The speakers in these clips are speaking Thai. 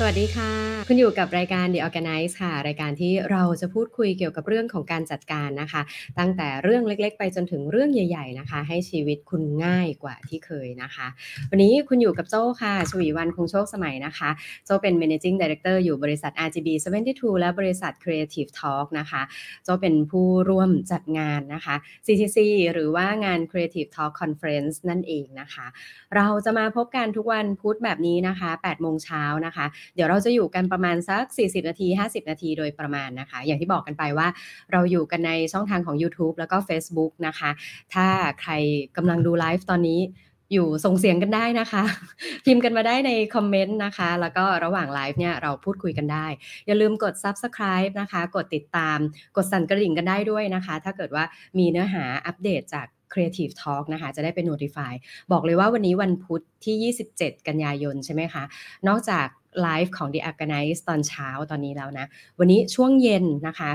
สวัสดีค่ะ คุณอยู่กับรายการ The Organize ค่ะ รายการที่เราจะพูดคุยเกี่ยวกับเรื่องของการจัดการนะคะ ตั้งแต่เรื่องเล็กๆ ไปจนถึงเรื่องใหญ่ ๆนะคะ ให้ชีวิตคุณง่ายกว่าที่เคยนะคะ วันนี้คุณอยู่กับโจ้ค่ะชวีวันคงโชคสมัยนะคะ โจ้เป็น managing director อยู่บริษัท RGB 72 และบริษัท Creative Talk นะคะ โจ้เป็นผู้ร่วมจัดงานนะคะ CTC หรือว่างาน Creative Talk Conference นั่นเองนะคะ เราจะมาพบกันทุกวันพุธแบบนี้นะคะ8โมงเช้านะคะเดี๋ยวเราจะอยู่กันประมาณสัก 40 นาที 50 นาทีโดยประมาณนะคะ อย่างที่บอกกันไปว่าเราอยู่กันในช่องทางของ YouTube แล้วก็ Facebook นะคะ ถ้าใครกำลังดูไลฟ์ตอนนี้อยู่ส่งเสียงกันได้นะคะ พิมพ์กันมาได้ในคอมเมนต์นะคะ แล้วก็ระหว่างไลฟ์เนี่ยเราพูดคุยกันได้ อย่าลืมกด Subscribe นะคะ กดติดตาม กดสั่นกระดิ่งกันได้ด้วยนะคะ ถ้าเกิดว่ามีเนื้อหาอัปเดตจาก Creative Talk นะคะ จะได้เป็น notify บอกเลยว่าวันนี้วันพุธที่ 27 กันยายนใช่ไหมคะ นอกจาก ไลฟ์ของ The ORGANICE ตอนเช้าตอนนี้แล้วนะ วันนี้ช่วงเย็นนะคะ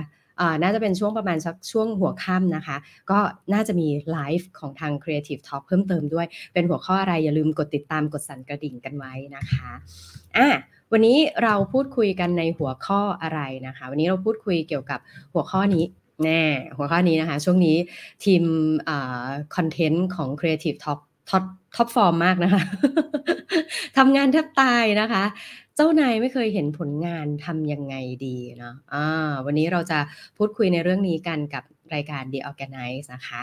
น่าจะเป็นช่วงประมาณสักช่วงหัวค่ำนะคะ ก็น่าจะมีไลฟ์ของทาง Creative Talk เพิ่มเติมด้วย เป็นหัวข้ออะไรอย่าลืมกดติดตามกดสั่นกระดิ่งกันไว้นะคะอะวันนี้เราพูดคุยกันในหัวข้ออะไรนะคะ วันนี้เราพูดคุยเกี่ยวกับหัวข้อนี้แน่หัวข้อนี้นะคะ ช่วงนี้ทีมคอนเทนต์ของ Creative Talk top top form มากนะคะทำงานแทบตายนะคะ เจ้านายไม่เคยเห็นผลงานทำยังไงดีเนาะวันนี้เราจะพูดคุยในเรื่องนี้กันกับรายการ The Organize นะคะ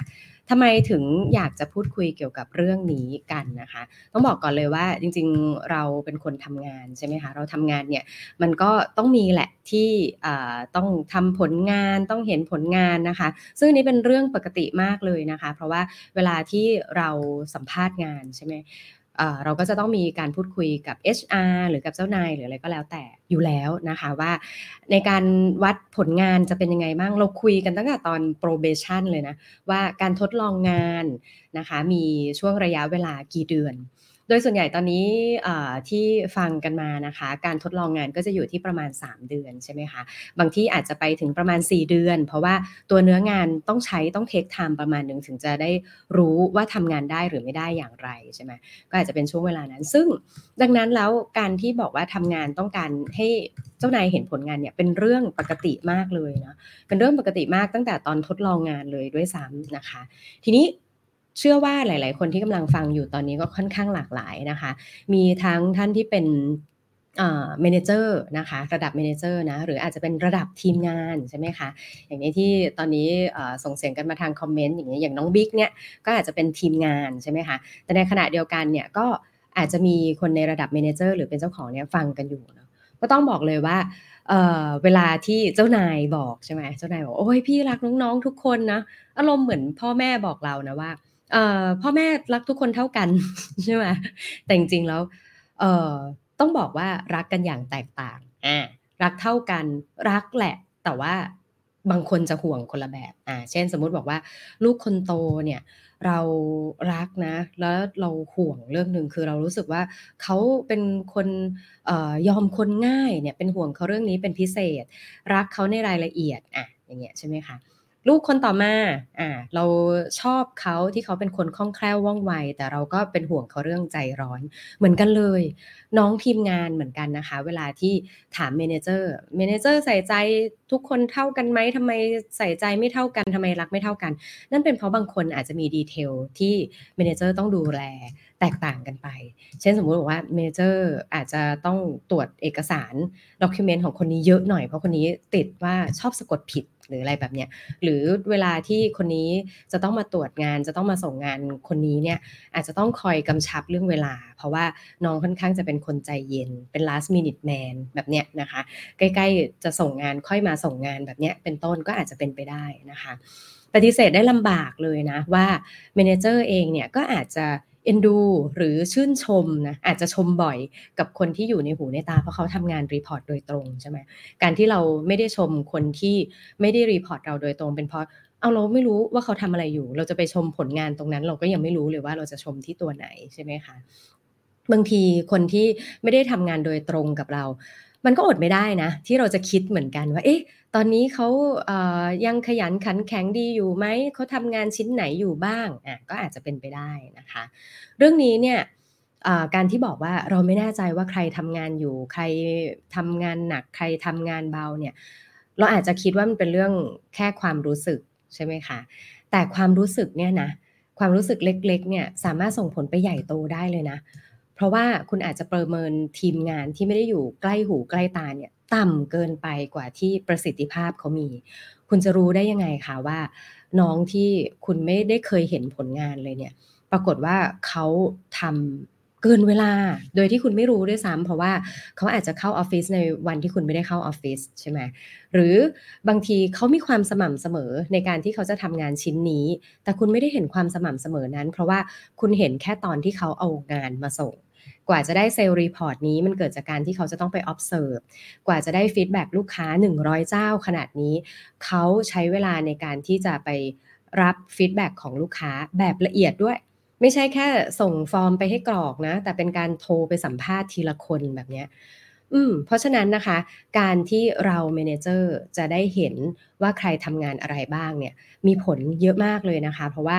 ทำไมถึงอยากจะพูดคุยเกี่ยวกับเรื่องนี้กันนะคะ ต้องบอกก่อนเลยว่าจริงๆเราเป็นคนทำงานใช่ไหมคะเราทำงานเนี่ยมันก็ต้องมีแหละที่ต้องทำผลงานต้องเห็นผลงานนะคะ ซึ่งนี้เป็นเรื่องปกติมากเลยนะคะ เพราะว่าเวลาที่เราสัมภาษณ์งานใช่ไหม เราก็จะต้องมีการพูดคุยกับ HR หรือกับเจ้านายหรืออะไรก็แล้วแต่อยู่แล้วนะคะว่า ในการวัดผลงานจะเป็นยังไงบ้างเราคุยกันตั้งแต่ตอน probation เลยนะว่าการทดลองงานนะคะมีช่วงระยะเวลากี่เดือน โดยส่วนใหญ่ตอนนี้ที่ฟังกันมานะคะ การทดลองงานก็จะอยู่ที่ประมาณ 3 เดือนใช่ไหมคะบางที่อาจจะไปถึงประมาณ 4 เดือน เพราะว่าตัวเนื้องานต้องใช้ต้องเทคไทม์ประมาณหนึ่งถึงจะได้รู้ว่าทำงานได้หรือไม่ได้อย่างไรใช่ไหมก็อาจจะเป็นช่วงเวลานั้น ซึ่งดังนั้นแล้วการที่บอกว่าทำงานต้องการให้เจ้านายเห็นผลงานเนี่ยเป็นเรื่องปกติมากเลยนะเป็นเรื่องปกติมากตั้งแต่ตอนทดลองงานเลยด้วยซ้ำนะคะ ทีนี้ เชื่อว่าหลาย ๆ คนที่กำลังฟังอยู่ตอนนี้ก็ค่อนข้างหลากหลายนะคะ มีทั้งท่านที่เป็น manager นะคะระดับ manager นะหรืออาจจะเป็นระดับทีมงานใช่ไหมคะอย่างนี้ที่ตอนนี้ส่งเสียงกันมาทางคอมเมนต์อย่างนี้อย่างน้องบิ๊กเนี่ยก็อาจจะเป็นทีมงานใช่ไหมคะแต่ในขณะเดียวกันเนี่ยก็อาจจะมีคนในระดับเมนเจอร์หรือเป็นเจ้าของเนี่ยฟังกันอยู่เนาะก็ต้องบอกเลยว่าเเวลาที่เจ้านายบอกใช่ไหมเจ้านายบอกโอ้ยพี่รักน้องๆทุกคนนะอารมณ์เหมือนพ่อแม่บอกเรานะว่า พ่อแม่รักทุกคนเท่ากันใช่ไหมแต่จริงๆแล้วเอ่อต้องบอกว่ารักกันอย่างแตกต่างอ่ารักเท่ากันรักแหละ แต่ว่าบางคนจะห่วงคนละแบบ อ่า เช่น สมมุติบอกว่า ลูกคนโตเนี่ย เรารักนะ แล้วเราห่วงเรื่องหนึ่งคือเรารู้สึกว่าเขาเป็นคนออยอมคนง่ายเนี่ย เป็นห่วงเขาเรื่องนี้เป็นพิเศษ รักเขาในรายละเอียด อะ อย่างเงี้ยใช่ไหมคะ ลูกคนต่อมาอ่าเราชอบเขาที่เขาเป็นคนคล่องแคล่วว่องไว แต่เราก็เป็นห่วงเขาเรื่องใจร้อน เหมือนกันเลย น้องทีมงานเหมือนกันนะคะ เวลาที่ถาม manager manager ใส่ใจทุกคนเท่ากันไหมทำไมใส่ใจไม่เท่ากันทำไมรักไม่เท่ากัน นั่นเป็นเพราะบางคนอาจจะมี detail ที่ manager ต้องดูแลแตกต่างกันไป เช่นสมมุติบอกว่า manager อาจจะต้องตรวจเอกสาร document ของคนนี้เยอะหน่อยเพราะคนนี้ติดว่าชอบสะกดผิด หรืออะไรแบบเนี้ยหรือเวลาที่คนนี้จะต้องมาตรวจงานจะต้องมาส่งงานคนนี้เนี่ยอาจจะต้องคอยกำชับเรื่องเวลา เพราะว่าน้องค่อนข้างจะเป็นคนใจเย็นเป็น last minute man แบบเนี้ยนะคะ ใกล้ๆจะส่งงานค่อยมาส่งงานแบบเนี้ยเป็นต้นก็อาจจะเป็นไปได้นะคะปฏิเสธได้ลำบากเลยนะว่า manager เองเนี่ยก็อาจจะ เอ็นดู หรือชื่นชมนะอาจจะชมบ่อยกับคนที่อยู่ในหูในตา เพราะเขาทำงาน report โดยตรงใช่ไหมการที่เราไม่ได้ชมคนที่ไม่ได้ report เราโดยตรงเป็นเพราะเอาเราไม่รู้ว่าเขาทำอะไรอยู่ เราจะไปชมผลงานตรงนั้น เราก็ยังไม่รู้เลยว่าเราจะชมที่ตัวไหนใช่ไหมคะบางทีคนที่ไม่ได้ทำงานโดยตรงกับเรา มันก็อดไม่ได้นะ ที่เราจะคิดเหมือนกันว่า เอ๊ะ ตอนนี้เขาเยังขยันขันแข็งดีอยู่ไหม เขาทำงานชิ้นไหนอยู่บ้างอะก็อาจจะเป็นไปได้นะคะ เรื่องนี้เนี่ยการที่บอกว่าเราไม่แน่ใจว่าใครทำงานอยู่ ใครทำงานหนัก ใครทำงานเบาเนี่ย เราอาจจะคิดว่ามันเป็นเรื่องแค่ความรู้สึกใช่ไหมคะ แต่ความรู้สึกเนี่ยนะ ความรู้สึกเล็กๆ เนี่ยสามารถส่งผลไปใหญ่โตได้เลยนะ เพราะว่าคุณอาจจะประเมินทีมงานที่ไม่ได้อยู่ใกล้หูใกล้ตาเนี่ย ต่ำเกินไปกว่าที่ประสิทธิภาพเขามี คุณจะรู้ได้ยังไงคะว่า น้องที่คุณไม่ได้เคยเห็นผลงานเลยเนี่ย ปรากฏว่าเขาทำเกินเวลา โดยที่คุณไม่รู้ด้วยซ้ำเพราะว่าเขาอาจจะเข้าออฟฟิศในวันที่คุณไม่ได้เข้าออฟฟิศใช่ไหมหรือบางทีเขามีความสม่ำเสมอในการที่เขาจะทำงานชิ้นนี้ แต่คุณไม่ได้เห็นความสม่ำเสมอนั้น เพราะว่าคุณเห็นแค่ตอนที่เขาเอางานมาส่ง กว่าจะได้ sales report นี้มันเกิดจากการที่เขาจะต้องไป observe กว่าจะได้ feedback ลูกค้า 100 เจ้าขนาดนี้ เขาใช้เวลาในการที่จะไปรับ feedback ของลูกค้าแบบละเอียดด้วย ไม่ใช่แค่ส่งฟอร์มไปให้กรอกนะ แต่เป็นการโทรไปสัมภาษณ์ทีละคนแบบนี้อืมเพราะฉะนั้นนะคะ การที่เราเมนเจอร์จะได้เห็นว่าใครทำงานอะไรบ้างเนี่ย มีผลเยอะมากเลยนะคะ เพราะว่า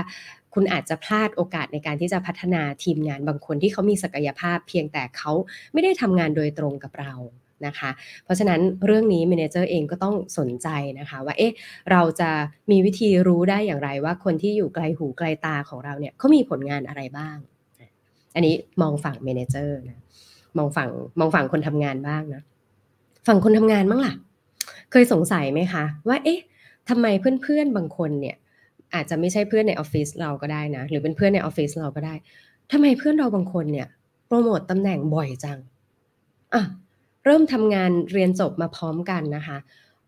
คุณอาจจะพลาดโอกาสในการที่จะพัฒนาทีมงานบางคนที่เขามีศักยภาพ เพียงแต่เขาไม่ได้ทำงานโดยตรงกับเรานะคะ เพราะฉะนั้นเรื่องนี้เมนเจอร์เองก็ต้องสนใจนะคะว่าเอ๊ะเราจะมีวิธีรู้ได้อย่างไรว่าคนที่อยู่ไกลหูไกลตาของเราเนี่ยเขามีผลงานอะไรบ้าง อันนี้มองฝั่ง manager นะมองฝั่งมองฝั่งคนทำงานบ้างนะฝั่งคนทำงานบ้างล่ะ เคยสงสัยไหมคะ ว่าเอ๊ะทำไมเพื่อนๆบางคนเนี่ย อาจจะไม่ใช่เพื่อนในออฟฟิศเราก็ได้นะ หรือเป็นเพื่อนในออฟฟิศเราก็ได้ทำไมเพื่อนเราบางคนเนี่ย โปรโมตตำแหน่งบ่อยจังอะเริ่มทำงานเรียนจบมาพร้อมกันนะคะ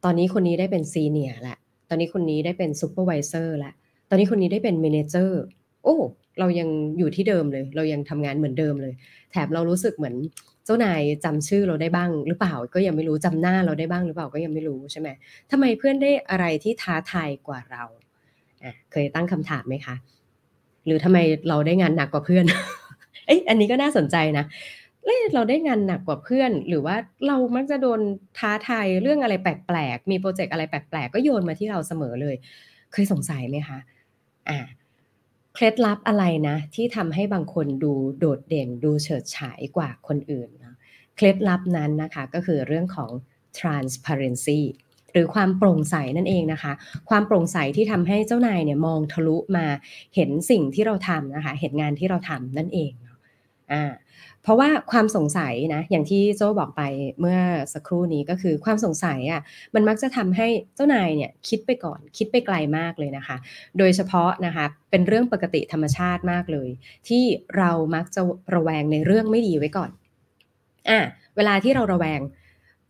ตอนนี้คนนี้ได้เป็น senior ละตอนนี้คนนี้ได้เป็น supervisor ละตอนนี้คนนี้ได้เป็นเมนเจอร์โอ้เรายังอยู่ที่เดิมเลย เรายังทำงานเหมือนเดิมเลย แถมเรารู้สึกเหมือนเจ้านายจำชื่อเราได้บ้างหรือเปล่าก็ยังไม่รู้จำหน้าเราได้บ้างหรือเปล่าก็ยังไม่รู้ใช่ไหมทำไมเพื่อนได้อะไรที่ท้าทายกว่าเรา เคยตั้งคำถามไหมคะ หรือทำไมเราได้งานหนักกว่าเพื่อน เอ้ยอันนี้ก็น่าสนใจนะเอ้เราได้งานหนักกว่าเพื่อน หรือว่าเรามักจะโดนท้าทายเรื่องอะไรแปลกๆ มีโปรเจกต์อะไรแปลกๆ ก็โยนมาที่เราเสมอเลย เคยสงสัยไหมคะ อ่า เคล็ดลับอะไรนะ ที่ทำให้บางคนดูโดดเด่นดูเฉิดฉายกว่าคนอื่นนะเคล็ดลับนั้นนะคะก็คือเรื่องของ transparency หรือความโปร่งใสนั่นเองนะคะ ความโปร่งใสที่ทำให้เจ้านายเนี่ยมองทะลุมาเห็นสิ่งที่เราทำนะคะ เห็นงานที่เราทำนั่นเองอ่าเพราะว่าความสงสัยนะอย่างที่โจบอกไปเมื่อสักครู่นี้ก็คือความสงสัยอะ่ะมันมักจะทำให้เจ้านายเนี่ยคิดไปก่อนคิดไปไกลมากเลยนะคะ โดยเฉพาะนะคะเป็นเรื่องปกติธรรมชาติมากเลย ที่เรามักจะระแวงในเรื่องไม่ดีไว้ก่อนอะเวลาที่เราระแวง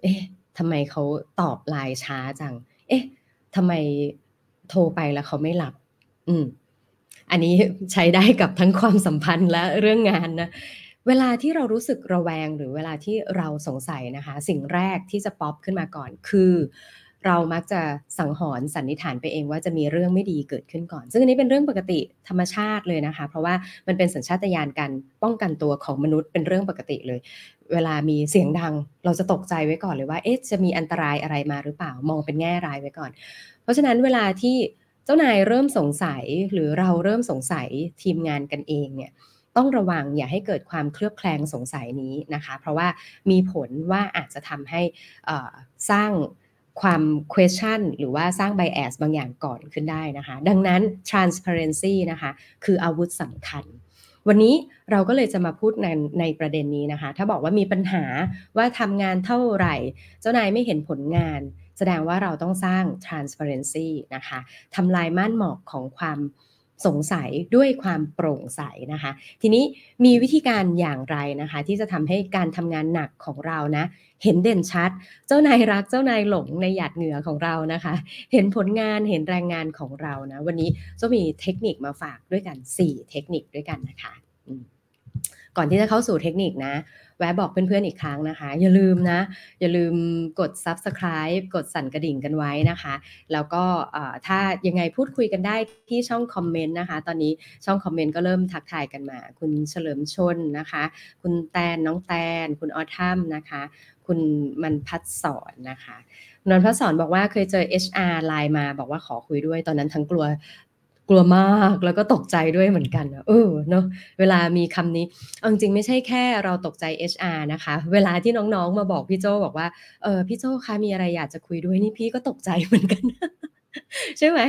เอ๊ะ ทำไมเขาตอบไลน์ช้าจัง เอ๊ะทำไมโทรไปแล้วเขาไม่หลับ อืม อันนี้ใช้ได้กับทั้งความสัมพันธ์และเรื่องงานนะ เวลาที่เรารู้สึกระแวงหรือเวลาที่เราสงสัยนะคะ สิ่งแรกที่จะป๊อปขึ้นมาก่อนคือเรามักจะสังหรณ์สันนิษฐานไปเองว่าจะมีเรื่องไม่ดีเกิดขึ้นก่อน ซึ่งอันนี้เป็นเรื่องปกติธรรมชาติเลยนะคะ เพราะว่ามันเป็นสัญชาตญาณการป้องกันตัวของมนุษย์เป็นเรื่องปกติเลย เวลามีเสียงดัง เราจะตกใจไว้ก่อนเลยว่า เอ๊ะจะมีอันตรายอะไรมาหรือเปล่ามองเป็นแง่ร้ายไว้ก่อน เพราะฉะนั้นเวลาที่เจ้านายเริ่มสงสัยหรือเราเริ่มสงสัยทีมงานกันเองเนี่ยต้องระวังอย่าให้เกิดความเคลือบแคลงสงสัยนี้นะคะ เพราะว่ามีผลว่าอาจจะทำให้สร้างความ question หรือว่าสร้าง bias บางอย่างก่อนขึ้นได้นะคะ ดังนั้น transparency นะคะ คืออาวุธสำคัญ วันนี้เราก็เลยจะมาพูดในในประเด็นนี้นะคะ ถ้าบอกว่ามีปัญหาว่าทำงานเท่าไหร่ เจ้านายไม่เห็นผลงาน แสดงว่าเราต้องสร้าง transparency นะคะทำลายม่านหมอกของความ สงสัยด้วยความโปร่งใสนะคะ ทีนี้มีวิธีการอย่างไรนะคะ ที่จะทำให้การทำงานหนักของเรานะเห็นเด่นชัด เจ้านายรักเจ้านายหลงในหยาดเหงื่อของเรานะคะ เห็นผลงานเห็นแรงงานของเรานะ วันนี้จะมีเทคนิคมาฝากด้วยกัน 4 เทคนิคด้วยกันนะคะ ก่อนที่จะเข้าสู่เทคนิคนะ แวะบอกเพื่อนๆอีกครั้งนะคะ อย่าลืมนะ อย่าลืมกด subscribe กดสั่นกระดิ่งกันไว้นะคะ แล้วก็ถ้ายังไงพูดคุยกันได้ที่ช่องคอมเมนต์นะคะ ตอนนี้ช่องคอมเมนต์ก็เริ่มทักทายกันมา คุณเฉลิมชนนะคะ คุณแตนน้องแตน คุณออทัมนะคะ คุณมันพัดสอนนะคะนนทสอนบอกว่าเคยเจอ HR ไลน์มาบอกว่าขอคุยด้วยตอนนั้นทั้งกลัว ลัวมากแล้วก็ตกใจด้วยเหมือนกันเออเนาะเวลามีคำนี้เอาจริงไม่ใช่แค่เราตกใจ HR นะคะ เวลาที่น้องๆมาบอกพี่โจบอกว่าเออพี่โจคะมีอะไรอยากจะคุยด้วยนี่พี่ก็ตกใจเหมือนกันใช่ไหม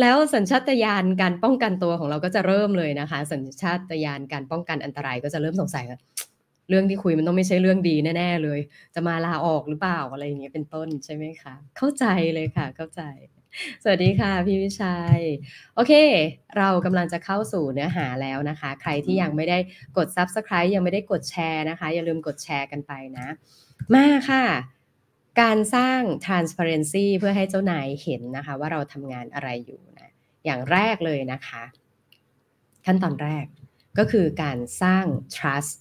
แล้วสัญชาตญาณการป้องกันตัวของเราก็จะเริ่มเลยนะคะ สัญชาตญาณการป้องกันอันตรายก็จะเริ่มสงสัยว่าเรื่องที่คุยมันต้องไม่ใช่เรื่องดีแน่ ๆ เลย จะมาลาออกหรือเปล่าอะไรอย่างเงี้ยเป็นต้นใช่ไหมคะ เข้าใจเลยค่ะ เข้าใจ สวัสดีค่ะ พี่วิชัย โอเค เรากำลังจะเข้าสู่เนื้อหาแล้วนะคะ ใครที่ยังไม่ได้กด Subscribe ยังไม่ได้กดแชร์นะคะ อย่าลืมกดแชร์กันไปนะ มาค่ะ การสร้าง transparency เพื่อให้เจ้านายเห็นนะคะ ว่าเราทำงานอะไรอยู่นะอย่างแรกเลยนะคะ ขั้นตอนแรกก็คือการสร้าง trust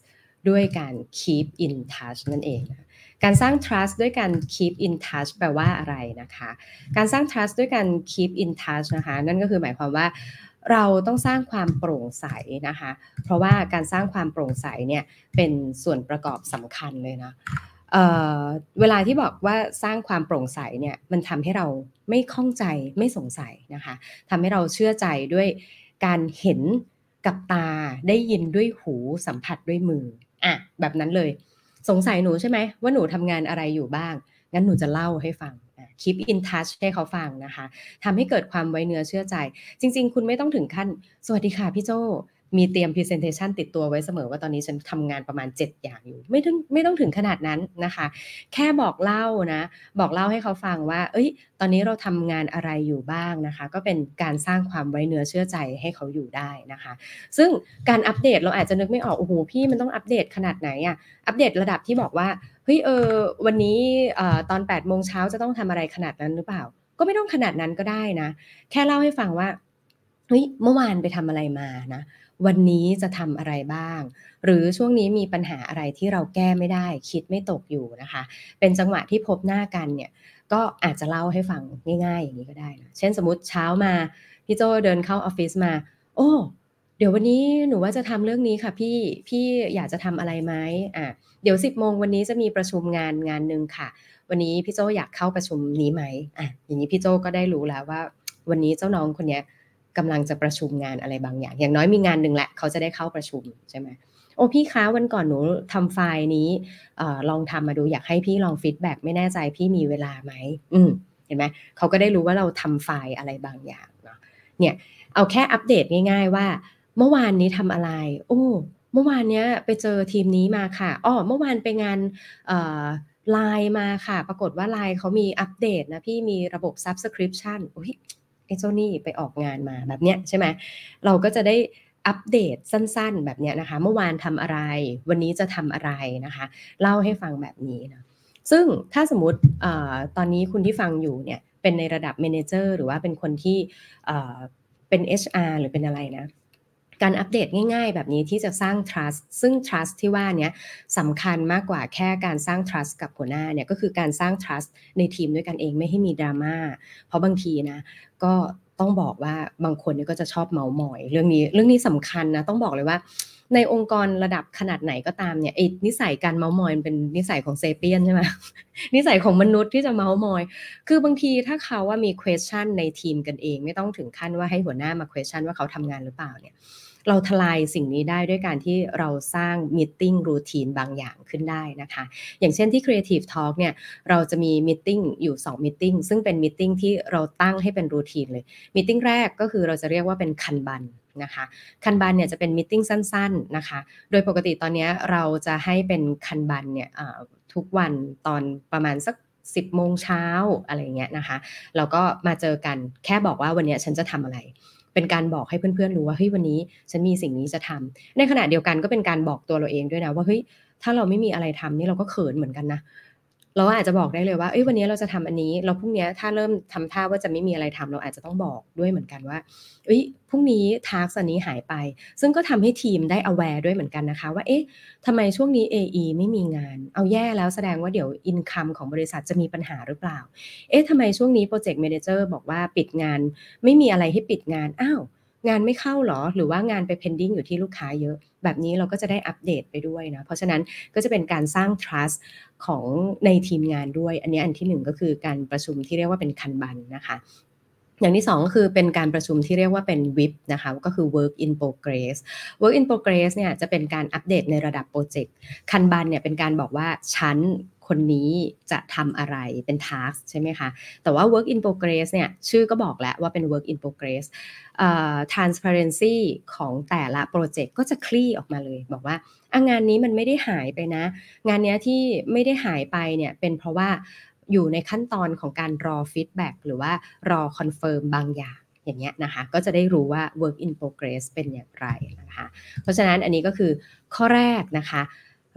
ด้วยการ keep in touch นั่นเองนะ การสร้าง trust ด้วยการ keep in touch แปลว่าอะไรนะคะ การสร้าง trust ด้วยการ keep in touch นะคะ นั่นก็คือหมายความว่าเราต้องสร้างความโปร่งใสนะคะ เพราะว่าการสร้างความโปร่งใสเนี่ยเป็นส่วนประกอบสำคัญเลยนะเเวลาที่บอกว่าสร้างความโปร่งใสเนี่ยมันทำให้เราไม่ข้องใจไม่สงสัยนะคะทำให้เราเชื่อใจด้วยการเห็นกับตาได้ยินด้วยหูสัมผัสด้วยมืออะแบบนั้นเลย สงสัยหนูใช่ไหมว่าหนูทำงานอะไรอยู่บ้าง งั้นหนูจะเล่าให้ฟัง keep in touch ให้เขาฟังนะคะทำให้เกิดความไว้เนื้อเชื่อใจ จริง ๆ คุณไม่ต้องถึงขั้น สวัสดีค่ะพี่โจ มีเตรียม Presentation ติดตัวไว้เสมอว่าตอนนี้ฉันทำงานประมาณ 7 อย่างอยู่ ไม่ต้องไม่ต้องถึงขนาดนั้นนะคะ แค่บอกเล่านะ บอกเล่าให้เขาฟังว่า เอ้ย ตอนนี้เราทำงานอะไรอยู่บ้างนะคะ ก็เป็นการสร้างความไว้เนื้อเชื่อใจให้เขาอยู่ได้นะคะ ซึ่งการอัปเดตเราอาจจะนึกไม่ออก โอ้โห พี่มันต้องอัปเดตขนาดไหนอะอัปเดตระดับที่บอกว่า เฮ้ย เออ วันนี้ตอน8โมงเช้าจะต้องทำอะไรขนาดนั้นหรือเปล่า ก็ไม่ต้องขนาดนั้นก็ได้นะ แค่เล่าให้ฟังว่า เฮ้ย เมื่อวานไปทำอะไรมานะ วันนี้จะทำอะไรบ้าง หรือช่วงนี้มีปัญหาอะไรที่เราแก้ไม่ได้ คิดไม่ตกอยู่นะคะ เป็นจังหวะที่พบหน้ากันเนี่ยก็อาจจะเล่าให้ฟังง่าย ๆ อย่างนี้ก็ได้นะเช่นสมมติเช้ามาพี่โจเดินเข้าออฟฟิศมา โอ้เดี๋ยววันนี้หนูว่าจะทำเรื่องนี้ค่ะพี่พี่อยากจะทำอะไรไหมอะเดี๋ยวสิบโมงวันนี้จะมีประชุมงานงานหนึ่งค่ะ วันนี้พี่โจอยากเข้าประชุมนี้ไหมอะอย่างนี้พี่โจก็ได้รู้แล้วว่า วันนี้เจ้าน้องคนเนี้ย กำลังจะประชุมงานอะไรบางอย่าง อย่างน้อยมีงานหนึ่งแหละเขาจะได้เข้าประชุมใช่ไหมโอ้พี่คะวันก่อนหนูทำไฟล์นี้อลองทำมาดูอยากให้พี่ลองฟีดแบ็กไม่แน่ใจพี่มีเวลาไหมอืมเห็นไหมเขาก็ได้รู้ว่าเราทำไฟล์อะไรบางอย่างเนาะเนี่ยเอาแค่อัปเดตง่าย ๆ ว่า เมื่อวานนี้ทำอะไร โอ้เมื่อวานเนี้ยไปเจอทีมนี้มาค่ะอ๋อเมื่อวานไปงานไลน์มาค่ะ ปรากฏว่าไลน์เขามีอัปเดตนะพี่มีระบบ subscription โอ้ย ไอ้เจ้านี่ไปออกงานมาแบบเนี้ยใช่ไหมเราก็จะได้อัปเดตสั้นๆ แบบเนี้ยนะคะ เมื่อวานทำอะไร วันนี้จะทำอะไรนะคะ เล่าให้ฟังแบบนี้นะซึ่งถ้าสมมติอตอนนี้คุณที่ฟังอยู่เนี่ยเป็นในระดับเมนเจอร์หรือว่าเป็นคนที่เป็น HR หรือเป็นอะไรนะ การอัปเดตง่าย ๆ แบบนี้ที่จะสร้าง trust ซึ่ง trust ที่ว่านี้สำคัญมากกว่าแค่การสร้าง trust กับหัวหน้าเนี่ยก็คือการสร้าง trust ในทีมด้วยกันเองไม่ให้มีดราม่าเพราะบางทีนะก็ต้องบอกว่าบางคนเนี่ยก็จะชอบเมาหมอย เรื่องนี้เรื่องนี้สำคัญนะต้องบอกเลยว่า ในองค์กรระดับขนาดไหนก็ตามเนี่ยไอ้นิสัยการเมามอยเป็นนิสัยของเซเปียนใช่ไหมนิสัยของมนุษย์ที่จะเมามอย คือบางทีถ้าเขาว่ามี question ในทีมกันเอง ไม่ต้องถึงขั้นว่าให้หัวหน้ามา question ว่าเขาทำงานหรือเปล่าเนี่ย เราทลายสิ่งนี้ได้ด้วยการที่เราสร้างมิ팅รูทีนบางอย่างขึ้นได้นะคะ อย่างเช่นที่ Creative Talk เนี่ยเราจะมีมิ팅อยู่2มิ팅ซึ่งเป็นมิ팅ที่เราตั้งให้เป็นรูทีนเลยมิ팅แรกก็คือเราจะเรียกว่าเป็นคันบันนะคะคันบันเนี่ยจะเป็นมิ팅สั้นๆนะคะ โดยปกติตอนนี้เราจะให้เป็นคันบันเนี่ยทุกวันตอนประมาณสัก 10โมงเช้าอะไรเงี้ยนะคะเราก็มาเจอกันแค่บอกว่าวันนี้ฉันจะทำอะไร เป็นการบอกให้เพื่อนๆรู้ว่าเฮ้ยวันนี้ฉันมีสิ่งนี้จะทำในขณะเดียวกันก็เป็นการบอกตัวเราเองด้วยนะว่าเฮ้ยถ้าเราไม่มีอะไรทำนี่เราก็เขินเหมือนกันนะ เราอาจจะบอกได้เลยว่าเอ้ยวันนี้เราจะทำอันนี้เราพรุ่งนี้ถ้าเริ่มทำท่าว่าจะไม่มีอะไรทำเราอาจจะต้องบอกด้วยเหมือนกันว่าเอ้ยพรุ่งนี้ทาร์กอันนี้หายไป ซึ่งก็ทำให้ทีมได้ aware ด้วยเหมือนกันนะคะ ว่าเอ๊ะทำไมช่วงนี้ AE ไม่มีงาน เอาแย่แล้วแสดงว่าเดี๋ยว income ของบริษัทจะมีปัญหาหรือเปล่า เอ๊ะทำไมช่วงนี้ project manager บอกว่าปิดงาน ไม่มีอะไรให้ปิดงานอ้าว งานไม่เข้าหรอ หรือว่างานไป pending อยู่ที่ลูกค้าเยอะ แบบนี้เราก็จะได้อัปเดตไปด้วยนะ เพราะฉะนั้นก็จะเป็นการสร้าง trust ของในทีมงานด้วย อันนี้อันที่หนึ่งก็คือการประชุมที่เรียกว่าเป็นคันบันนะคะอย่างที่สองก็คือเป็นการประชุมที่เรียกว่าเป็น WIP นะคะก็คือ work in progress work in progress เนี่ยจะเป็นการอัปเดตในระดับโปรเจกต์คันบันเนี่ยเป็นการบอกว่า ฉัน คนนี้จะทำอะไรเป็น task ใช่ไหมคะ แต่ว่า work in progress เนี่ยชื่อก็บอกแล้วว่าเป็น work in progress uh, transparency ของแต่ละโปรเจกต์ก็จะคลี่ออกมาเลย บอกว่างานนี้มันไม่ได้หายไปนะ งานนี้ที่ไม่ได้หายไปเนี่ยเป็นเพราะว่าอยู่ในขั้นตอนของการรอ feedback หรือว่ารอ confirm บางอย่างอย่างเงี้ยนะคะก็จะได้รู้ว่า work in progress เป็นอย่างไรนะคะ เพราะฉะนั้นอันนี้ก็คือข้อแรกนะคะ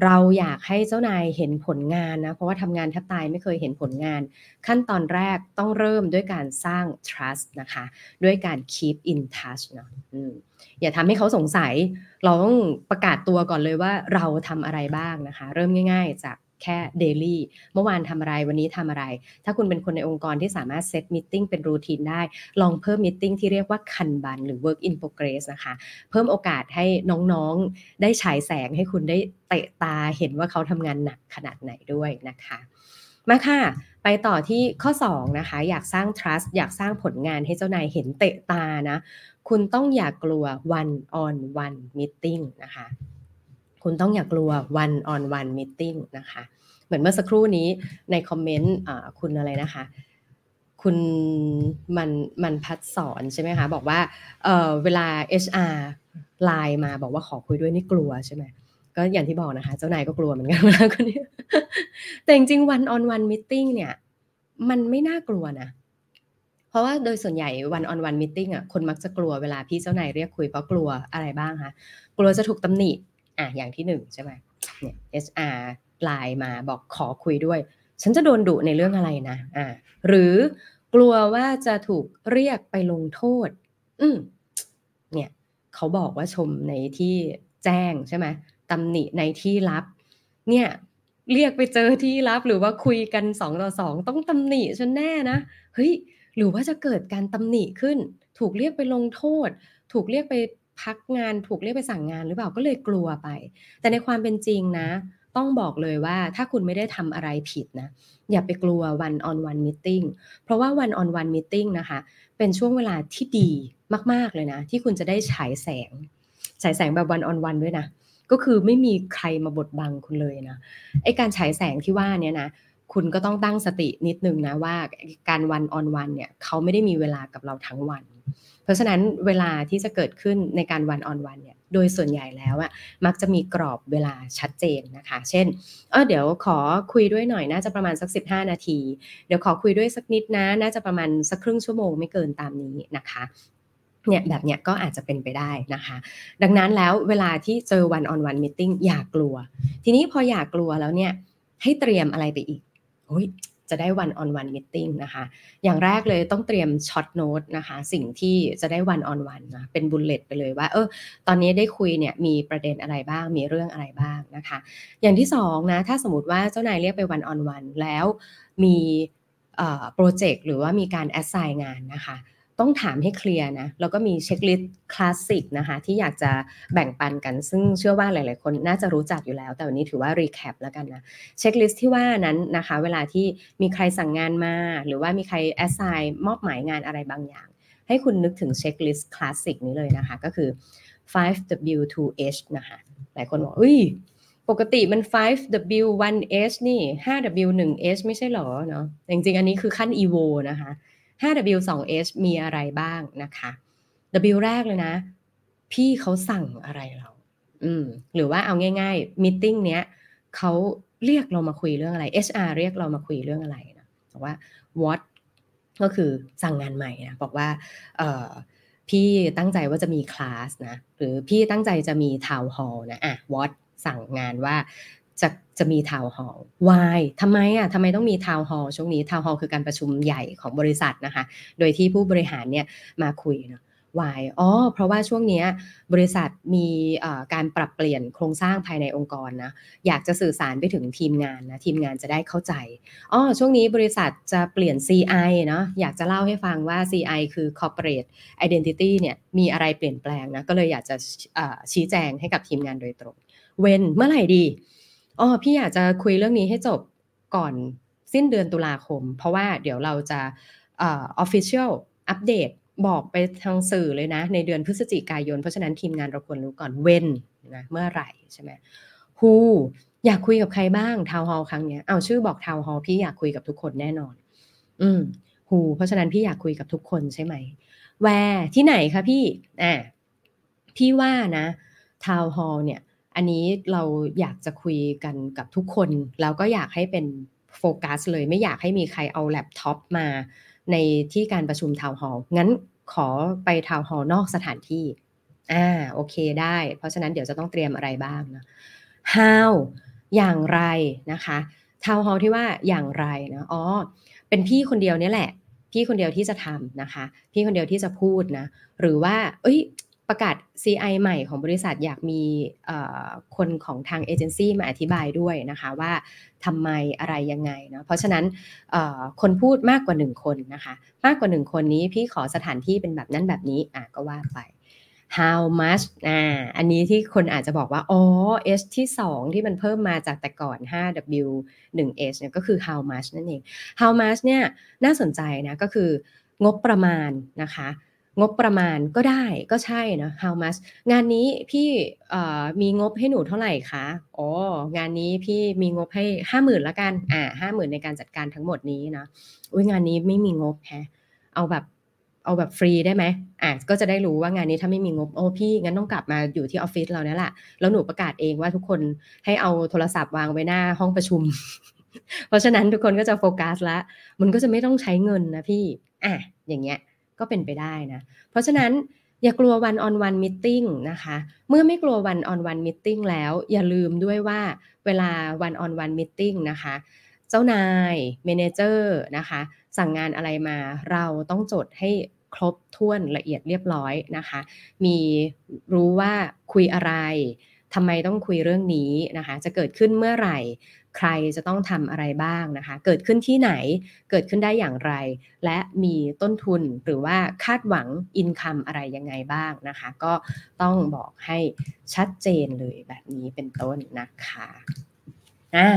เราอยากให้เจ้านายเห็นผลงานนะ เพราะว่าทำงานแทบตายไม่เคยเห็นผลงาน ขั้นตอนแรกต้องเริ่มด้วยการสร้าง trust นะคะ ด้วยการ keep in touch นะอย่าทำให้เขาสงสัย เราต้องประกาศตัวก่อนเลยว่าเราทำอะไรบ้างนะคะ เริ่มง่าย ๆ จาก แค่เดลี่เมื่อวานทำอะไรวันนี้ทำอะไร ถ้าคุณเป็นคนในองค์กรที่สามารถเซตมิ팅เป็นรูทีนได้ ลองเพิ่มมิ팅ที่เรียกว่าคันบันหรือ work in progress นะคะ เพิ่มโอกาสให้น้องๆได้ฉายแสงให้คุณได้เตะตาเห็นว่าเขาทำงานหนักขนาดไหนด้วยนะคะมาค่ะ ไปต่อที่ข้อ 2 นะคะ อยากสร้าง trust อยากสร้างผลงานให้เจ้านายเห็นเตะตานะ คุณต้องอย่ากกลัว one on one meeting นะคะ คุณต้องอย่ากลัว one on one meeting นะคะ เหมือนเมื่อสักครู่นี้ในคอมเมนต์คุณอะไรนะคะ คุณมันมันพัดสอนใช่ไหมคะ บอกว่าเเวลา HR ไลน์มาบอกว่าขอคุยด้วยนี่กลัวใช่ไหมก็อย่างที่บอกนะคะ เจ้านายก็กลัวเหมือนกันนะคนนี้แต่จริงๆ one on one meeting เนี่ย มันไม่น่ากลัวนะเพราะว่าโดยส่วนใหญ่ one on one meeting อะคนมักจะกลัวเวลาพี่เจ้านายเรียกคุยเพราะกลัวอะไรบ้างคะกลัวจะถูกตำหนิ อะอย่างที่หนึ่งใช่ไหมเนี่ย HR ไลน์มาบอกขอคุยด้วย ฉันจะโดนดุในเรื่องอะไรนะอ่าหรือกลัวว่าจะถูกเรียกไปลงโทษ อืมเนี่ยเขาบอกว่าชมในที่แจ้งใช่ไหมตำหนิในที่ลับ เนี่ยเรียกไปเจอที่ลับหรือว่าคุยกันสองต่อสองต้องตำหนิฉันแน่นะเฮ้ยหรือว่าจะเกิดการตำหนิขึ้น ถูกเรียกไปลงโทษ ถูกเรียกไป พักงานถูกเรียกไปสั่งงานหรือเปล่าก็เลยกลัวไป แต่ในความเป็นจริงนะ ต้องบอกเลยว่าถ้าคุณไม่ได้ทำอะไรผิดนะ อย่าไปกลัว one on one meeting เพราะว่า one on one meeting นะคะ เป็นช่วงเวลาที่ดีมาก ๆ เลยนะ ที่คุณจะได้ฉายแสง ฉายแสงแบบ one on one ด้วยนะ ก็คือไม่มีใครมาบดบังคุณเลยนะไอการฉายแสงที่ว่านี้นะคุณก็ต้องตั้งสตินิดนึงนะว่าการวันออนวันเนี่ยเขาไม่ได้มีเวลากับเราทั้งวัน เพราะฉะนั้นเวลาที่จะเกิดขึ้นในการวันออนวันเนี่ยโดยส่วนใหญ่แล้วอะมักจะมีกรอบเวลาชัดเจนนะคะ เช่นเออเดี๋ยวขอคุยด้วยหน่อยน่าจะประมาณสัก 15 นาที เดี๋ยวขอคุยด้วยสักนิดนะ น่าจะประมาณสักครึ่งชั่วโมงไม่เกินตามนี้นะคะเนี่ยแบบเนี้ยก็อาจจะเป็นไปได้นะคะ ดังนั้นแล้วเวลาที่เจอ one-on-one meeting อย่ากลัว ทีนี้พออย่ากลัวแล้วเนี่ยให้เตรียมอะไรไปอีกโอ้ย จะได้ one-on-one meeting นะคะ อย่างแรกเลยต้องเตรียม short note นะคะ สิ่งที่จะได้ one-on-one นะเป็น bullet ไปเลยว่า เออ ตอนนี้ได้คุยเนี่ยมีประเด็นอะไรบ้าง มีเรื่องอะไรบ้างนะคะ อย่างที่สองนะ ถ้าสมมติว่าเจ้านายเรียกไป one-on-one แล้วมีโปรเจกต์หรือว่ามีการ assign งานนะคะ ต้องถามให้เคลียร์นะแล้วก็มี checklist คลาสสิกนะคะที่อยากจะแบ่งปันกัน ซึ่งเชื่อว่าหลาย ๆ คนน่าจะรู้จักอยู่แล้ว แต่วันนี้ถือว่า recap แล้วกันนะ checklist ที่ว่านั้นนะคะ เวลาที่มีใครสั่งงานมา หรือว่ามีใคร assign มอบหมายงานอะไรบางอย่าง ให้คุณนึกถึง checklist คลาสสิกนี้เลยนะคะ ก็คือ 5W2H นะคะหลายคนบอกอุ้ยปกติมัน 5W1H นี่ 5W1H ไม่ใช่หรอเนาะจริง ๆ อันนี้คือขั้น EVO นะคะ 5W2H มีอะไรบ้างนะคะ W แรกเลยนะ พี่เขาสั่งอะไรเรา อืม หรือว่าเอาง่ายๆมิ팅เนี้ยเขาเรียกเรามาคุยเรื่องอะไร HR เรียกเรามาคุยเรื่องอะไรนะบอกว่า what ก็คือสั่งงานใหม่นะบอกว่าเออพี่ตั้งใจว่าจะมีคลาสนะ หรือพี่ตั้งใจจะมีทาวน์ฮอลนะอะ what สั่งงานว่า จะจะมี town hall why ทำไมอะทำไมต้องมี town hall ช่วงนี้ town hall คือการประชุมใหญ่ของบริษัทนะคะ โดยที่ผู้บริหารเนี่ยมาคุยเนาะ why อ๋อ เพราะว่าช่วงนี้บริษัทมีการปรับเปลี่ยนโครงสร้างภายในองค์กรนะ อยากจะสื่อสารไปถึงทีมงานนะ ทีมงานจะได้เข้าใจ อ๋อ ช่วงนี้บริษัทจะเปลี่ยน CI เนาะ อยากจะเล่าให้ฟังว่า CI คือ corporate identity เนี่ยมีอะไรเปลี่ยนแปลงนะ ก็เลยอยากจะชี้แจงให้กับทีมงานโดยตรง เว้นเมื่อไหร่ดี อ๋อพี่อยากจะคุยเรื่องนี้ให้จบก่อนสิ้นเดือนตุลาคม เพราะว่าเดี๋ยวเราจะออฟฟิเชียลอัปเดตบอกไปทางสื่อเลยนะ ในเดือนพฤศจิกายน เพราะฉะนั้นทีมงานเราควรรู้ก่อนเว้นนะเมื่อไหร่ใช่ไหมฮูอยากคุยกับใครบ้างทาวฮอลครั้งนี้เอาชื่อบอกทาวฮอลพี่อยากคุยกับทุกคนแน่นอน อืมฮูเพราะฉะนั้นพี่อยากคุยกับทุกคนใช่ไหมwhere ที่ไหนคะพี่อ่าพี่ว่านะ town hall เนี่ย อันนี้เราอยากจะคุยกันกับทุกคน แล้วก็อยากให้เป็นโฟกัสเลยไม่อยากให้มีใครเอาแล็ปท็อปมา ในที่การประชุม town hall งั้นขอไป town hall นอกสถานที่อ่าโอเคได้ เพราะฉะนั้นเดี๋ยวจะต้องเตรียมอะไรบ้างนะ how อย่างไรนะคะ town hall ที่ว่าอย่างไรนะอ๋อเป็นพี่คนเดียวนี่แหละ พี่คนเดียวที่จะทำนะคะ พี่คนเดียวที่จะพูดนะ หรือว่า เอ้ย ประกาศ CI ใหม่ของบริษัทอยากมีคนของทางเอเจนซี่มาอธิบายด้วยนะคะว่าทำไมอะไรยังไงเนาะเพราะฉะนั้นคนพูดมากกว่าหนึ่งคนนะคะ มากกว่าหนึ่งคนนี้พี่ขอสถานที่เป็นแบบนั้นแบบนี้อะก็ว่าไป how much อ่า อันนี้ที่คนอาจจะบอกว่า อ๋อ h ที่ 2 ที่มันเพิ่มมาจากแต่ก่อน 5w 1h เนี่ยก็คือ how much นั่นเอง how much เนี่ยน่าสนใจนะ ก็คืองบประมาณนะคะ งบประมาณก็ได้ก็ใช่นะ how much งานนี้พี่มีงบให้หนูเท่าไหร่คะอ๋องานนี้พี่มีงบให้ห้าหมื่นละกันอ่าห้าหมื่นในการจัดการทั้งหมดนี้นะอุ้ยงานนี้ไม่มีงบแฮะเอาแบบเอาแบบฟรีได้ไหมอะก็จะได้รู้ว่างานนี้ถ้าไม่มีงบโอ้พี่งั้นต้องกลับมาอยู่ที่ออฟฟิศเราเนี่ยแหละแล้วหนูประกาศเองว่าทุกคนให้เอาโทรศัพท์วางไว้หน้าห้องประชุม เพราะฉะนั้นทุกคนก็จะโฟกัสละมันก็จะไม่ต้องใช้เงินนะพี่อะอย่างเงี้ย ก็เป็นไปได้นะ เพราะฉะนั้นอย่ากลัววันออนวันมิ팅นะคะ เมื่อไม่กลัววันออนวันมิ팅แล้ว อย่าลืมด้วยว่าเวลาวันออนวันมิ팅นะคะ เจ้านายเมนเจอร์นะคะ สั่งงานอะไรมาเราต้องจดให้ครบถ้วนละเอียดเรียบร้อยนะคะ มีรู้ว่าคุยอะไรทำไมต้องคุยเรื่องนี้นะคะ จะเกิดขึ้นเมื่อไหร่ ใครจะต้องทำอะไรบ้างนะคะ เกิดขึ้นที่ไหนเกิดขึ้นได้อย่างไร และมีต้นทุนหรือว่าคาดหวังอินคัมอะไรยังไงบ้างนะคะ ก็ต้องบอกให้ชัดเจนเลยแบบนี้เป็นต้นนะคะอ่า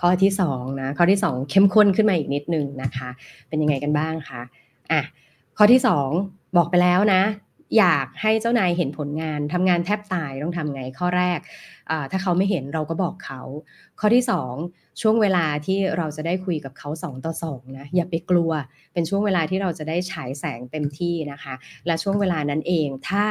ข้อที่2นะข้อที่ 2 เข้มข้นขึ้นมาอีกนิดนึงนะคะ เป็นยังไงกันบ้างคะอะข้อที่ 2 บอกไปแล้วนะ อยากให้เจ้านายเห็นผลงานทำงานแทบตายต้องทำไงข้อแรก ถ้าเขาไม่เห็นเราก็บอกเขา ข้อที่ 2 ช่วงเวลาที่เราจะได้คุยกับเขา 2 ต่อ2นะอย่าไปกลัว เป็นช่วงเวลาที่เราจะได้ฉายแสงเต็มที่นะคะ และช่วงเวลานั้นเองถ้า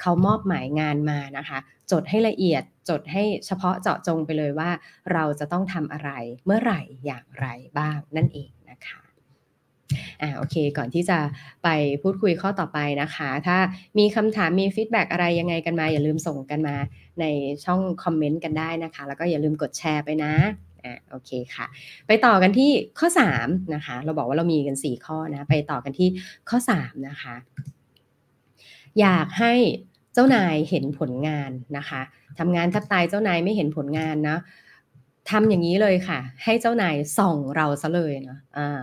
เขามอบหมายงานมานะคะ จดให้ละเอียดจดให้เฉพาะเจาะจงไปเลยว่า เราจะต้องทำอะไรเมื่อไหร่อย่างไรบ้างนั่นเองนะคะ อ่าโอเค ก่อนที่จะไปพูดคุยข้อต่อไปนะคะ ถ้ามีคำถามมี feedback อะไรยังไงกันมา อย่าลืมส่งกันมาในช่องคอมเมนต์กันได้นะคะ แล้วก็อย่าลืมกดแชร์ไปนะอ่าโอเคค่ะ ไปต่อกันที่ข้อ3นะคะ เราบอกว่าเรามีกัน 4 ข้อนะ ไปต่อกันที่ข้อ3นะคะ อยากให้เจ้านายเห็นผลงานนะคะทำงานทับตายเจ้านายไม่เห็นผลงานนะ ทำอย่างนี้เลยค่ะ ให้เจ้านายส่องเราซะเลยเนาะอ่า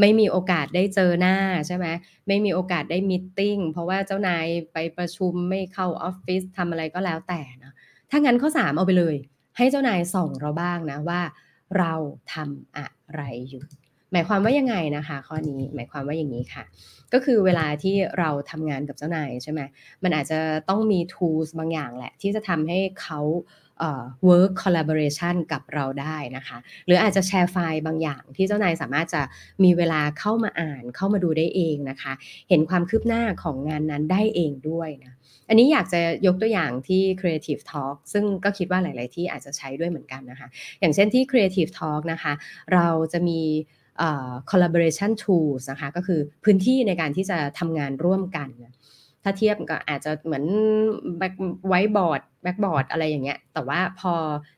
ไม่มีโอกาสได้เจอหน้าใช่ไหมไม่มีโอกาสได้มิ팅เพราะว่าเจ้านายไปประชุมไม่เข้าออฟฟิศทำอะไรก็แล้วแต่นะถ้างั้นข้อ 3 เอาไปเลย ให้เจ้านายส่องเราบ้างนะว่า เราทำอะไรอยู่หมายความว่ายังไงนะคะ ข้อนี้หมายความว่าอย่างนี้ค่ะ ก็คือเวลาที่เราทำงานกับเจ้านายใช่ไหมมันอาจจะต้องมี tools บางอย่างแหละ ที่จะทำให้เขา work collaboration กับเราได้นะคะ หรืออาจจะแชร์ไฟล์บางอย่างที่เจ้านายสามารถจะมีเวลาเข้ามาอ่านเข้ามาดูได้เองนะคะ เห็นความคืบหน้าของงานนั้นได้เองด้วยนะอันนี้อยากจะยกตัวอย่างที่ Creative Talk ซึ่งก็คิดว่าหลาย ๆ ที่อาจจะใช้ด้วยเหมือนกันนะคะ อย่างเช่นที่ Creative Talk นะคะ เราจะมี collaboration tools นะคะ ก็คือพื้นที่ในการที่จะทำงานร่วมกัน ถ้าเทียบก็อาจจะเหมือน whiteboard blackboard อะไรอย่างเงี้ย แต่ว่าพอ